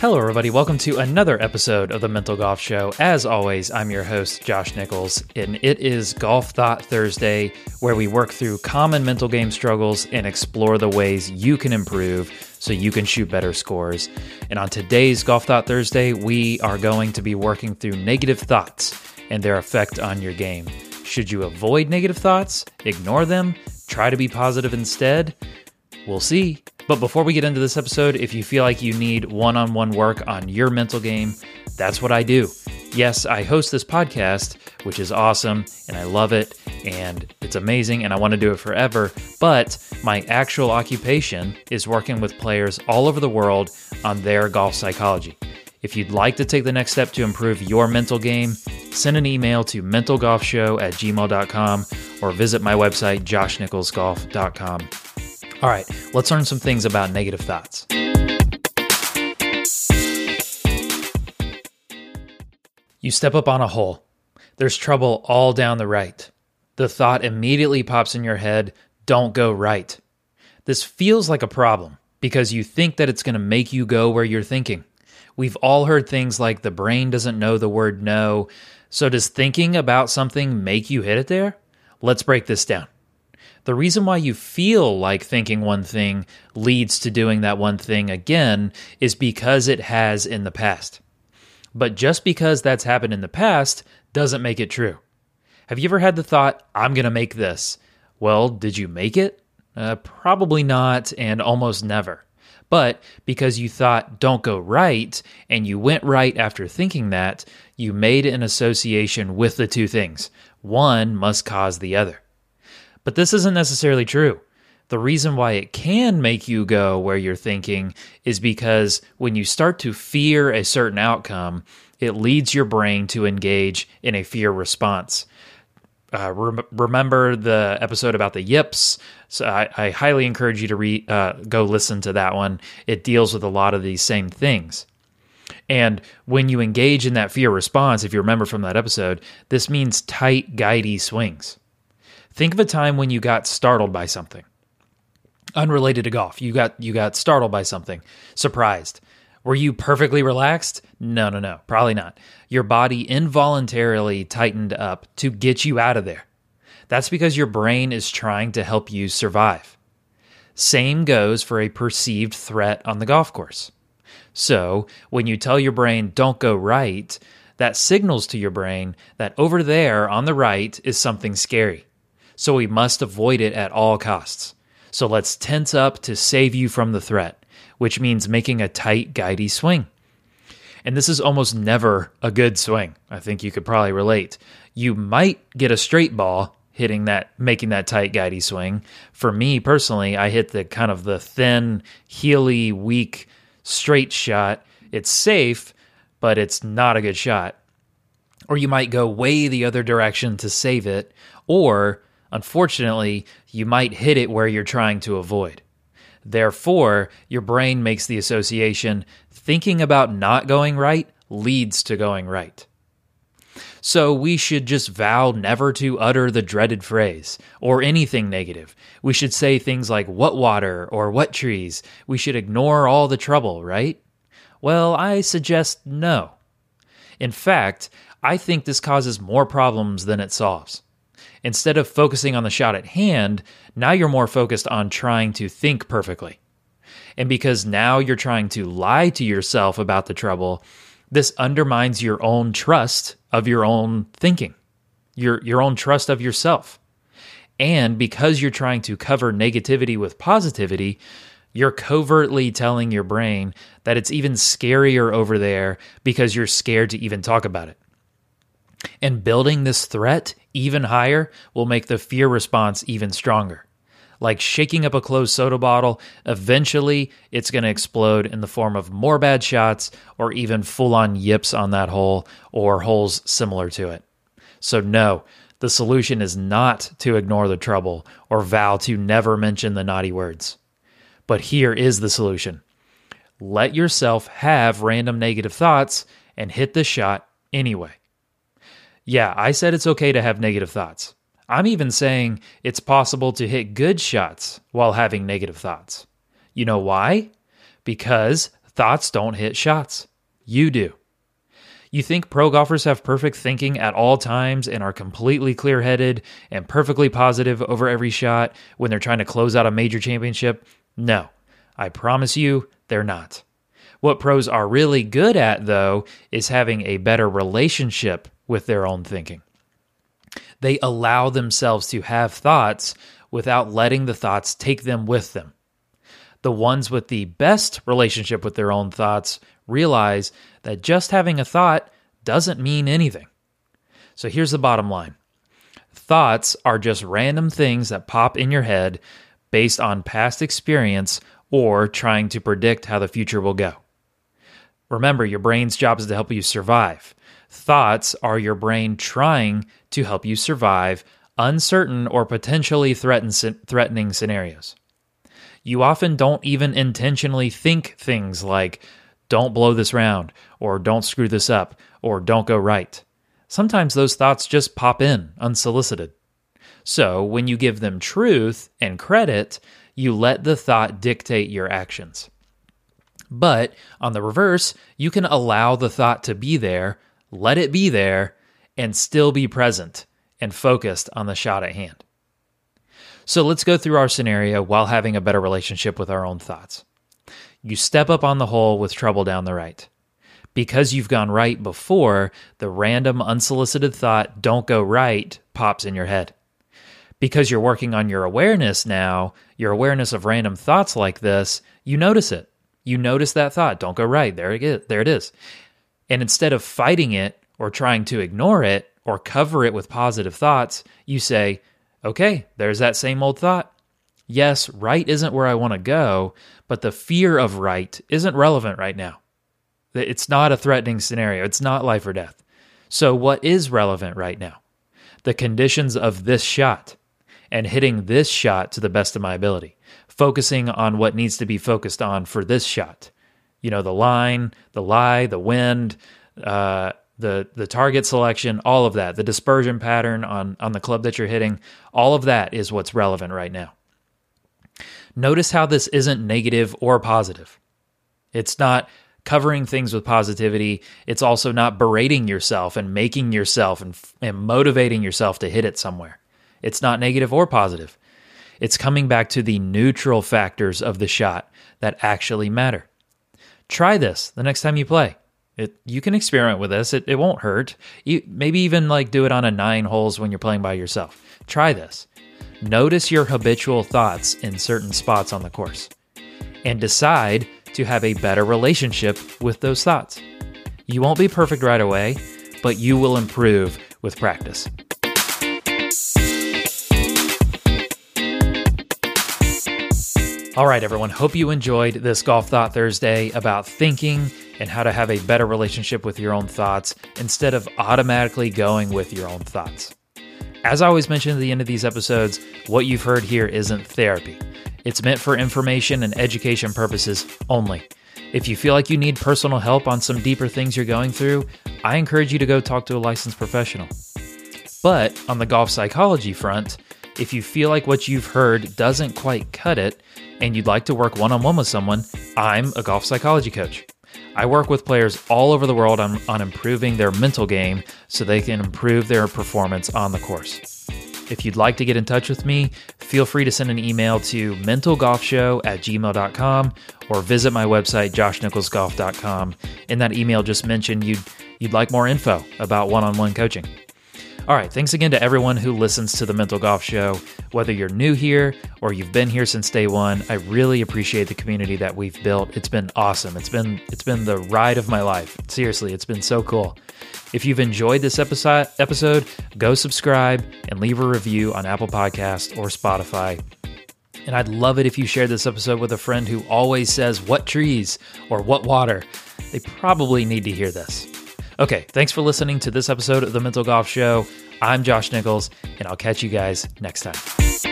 Hello, everybody. Welcome to another episode of the Mental Golf Show. As always, I'm your host, Josh Nichols, and it is Golf Thought Thursday, where we work through common mental game struggles and explore the ways you can improve so you can shoot better scores. And on today's Golf Thought Thursday, we are going to be working through negative thoughts and their effect on your game. Should you avoid negative thoughts, ignore them, try to be positive instead? We'll see. But before we get into this episode, if you feel like you need one on one work on your mental game, that's what I do. Yes, I host this podcast, which is awesome, and I love it, and it's amazing, and I want to do it forever. But my actual occupation is working with players all over the world on their golf psychology. If you'd like to take the next step to improve your mental game, send an email to mentalgolfshow at gmail.com or visit my website, joshnicholsgolf.com. All right, let's learn some things about negative thoughts. You step up on a hole. There's trouble all down the right. The thought immediately pops in your head don't go right. This feels like a problem because you think that it's going to make you go where you're thinking. We've all heard things like the brain doesn't know the word no. So, does thinking about something make you hit it there? Let's break this down. The reason why you feel like thinking one thing leads to doing that one thing again is because it has in the past. But just because that's happened in the past doesn't make it true. Have you ever had the thought, I'm going to make this? Well, did you make it? Uh, probably not, and almost never. But because you thought, don't go right, and you went right after thinking that, you made an association with the two things. One must cause the other. But this isn't necessarily true. The reason why it can make you go where you're thinking is because when you start to fear a certain outcome, it leads your brain to engage in a fear response. Uh, re- remember the episode about the yips? So I, I highly encourage you to re- uh, go listen to that one. It deals with a lot of these same things. And when you engage in that fear response, if you remember from that episode, this means tight, guidey swings. Think of a time when you got startled by something. Unrelated to golf. You got you got startled by something. Surprised. Were you perfectly relaxed? No, no, no. Probably not. Your body involuntarily tightened up to get you out of there. That's because your brain is trying to help you survive. Same goes for a perceived threat on the golf course. So, when you tell your brain, don't go right, that signals to your brain that over there on the right is something scary so we must avoid it at all costs. So let's tense up to save you from the threat, which means making a tight, guidey swing. And this is almost never a good swing. I think you could probably relate. You might get a straight ball hitting that, making that tight, guidey swing. For me personally, I hit the kind of the thin, heely, weak, straight shot. It's safe, but it's not a good shot. Or you might go way the other direction to save it, or Unfortunately, you might hit it where you're trying to avoid. Therefore, your brain makes the association thinking about not going right leads to going right. So we should just vow never to utter the dreaded phrase or anything negative. We should say things like what water or what trees. We should ignore all the trouble, right? Well, I suggest no. In fact, I think this causes more problems than it solves. Instead of focusing on the shot at hand, now you're more focused on trying to think perfectly. And because now you're trying to lie to yourself about the trouble, this undermines your own trust of your own thinking, your, your own trust of yourself. And because you're trying to cover negativity with positivity, you're covertly telling your brain that it's even scarier over there because you're scared to even talk about it. And building this threat even higher will make the fear response even stronger. Like shaking up a closed soda bottle, eventually it's going to explode in the form of more bad shots or even full on yips on that hole or holes similar to it. So, no, the solution is not to ignore the trouble or vow to never mention the naughty words. But here is the solution let yourself have random negative thoughts and hit the shot anyway. Yeah, I said it's okay to have negative thoughts. I'm even saying it's possible to hit good shots while having negative thoughts. You know why? Because Thoughts don't hit shots. You do. You think pro golfers have perfect thinking at all times and are completely clear headed and perfectly positive over every shot when they're trying to close out a major championship? No, I promise you, they're not. What pros are really good at, though, is having a better relationship with their own thinking. They allow themselves to have thoughts without letting the thoughts take them with them. The ones with the best relationship with their own thoughts realize that just having a thought doesn't mean anything. So here's the bottom line thoughts are just random things that pop in your head based on past experience or trying to predict how the future will go. Remember, your brain's job is to help you survive. Thoughts are your brain trying to help you survive uncertain or potentially threatening scenarios. You often don't even intentionally think things like, don't blow this round, or don't screw this up, or don't go right. Sometimes those thoughts just pop in unsolicited. So, when you give them truth and credit, you let the thought dictate your actions. But on the reverse, you can allow the thought to be there, let it be there, and still be present and focused on the shot at hand. So let's go through our scenario while having a better relationship with our own thoughts. You step up on the hole with trouble down the right. Because you've gone right before, the random unsolicited thought, don't go right, pops in your head. Because you're working on your awareness now, your awareness of random thoughts like this, you notice it. You notice that thought, don't go right. There it is. There it is. And instead of fighting it or trying to ignore it or cover it with positive thoughts, you say, okay, there's that same old thought. Yes, right isn't where I want to go, but the fear of right isn't relevant right now. It's not a threatening scenario, it's not life or death. So, what is relevant right now? The conditions of this shot and hitting this shot to the best of my ability, focusing on what needs to be focused on for this shot. You know, the line, the lie, the wind, uh, the the target selection, all of that, the dispersion pattern on on the club that you're hitting, all of that is what's relevant right now. Notice how this isn't negative or positive. It's not covering things with positivity. It's also not berating yourself and making yourself and, and motivating yourself to hit it somewhere. It's not negative or positive. It's coming back to the neutral factors of the shot that actually matter. Try this the next time you play. It, you can experiment with this. It, it won't hurt. You, maybe even like do it on a nine holes when you're playing by yourself. Try this. Notice your habitual thoughts in certain spots on the course and decide to have a better relationship with those thoughts. You won't be perfect right away, but you will improve with practice. All right, everyone. Hope you enjoyed this Golf Thought Thursday about thinking and how to have a better relationship with your own thoughts instead of automatically going with your own thoughts. As I always mention at the end of these episodes, what you've heard here isn't therapy. It's meant for information and education purposes only. If you feel like you need personal help on some deeper things you're going through, I encourage you to go talk to a licensed professional. But on the golf psychology front, if you feel like what you've heard doesn't quite cut it and you'd like to work one on one with someone, I'm a golf psychology coach. I work with players all over the world on, on improving their mental game so they can improve their performance on the course. If you'd like to get in touch with me, feel free to send an email to mentalgolfshow at gmail.com or visit my website, joshnicholsgolf.com. In that email, just mention you'd, you'd like more info about one on one coaching. All right, thanks again to everyone who listens to the Mental Golf Show. Whether you're new here or you've been here since day one, I really appreciate the community that we've built. It's been awesome. It's been it's been the ride of my life. Seriously, it's been so cool. If you've enjoyed this episode, episode, go subscribe and leave a review on Apple Podcast or Spotify. And I'd love it if you shared this episode with a friend who always says what trees or what water. They probably need to hear this. Okay, thanks for listening to this episode of the Mental Golf Show. I'm Josh Nichols, and I'll catch you guys next time.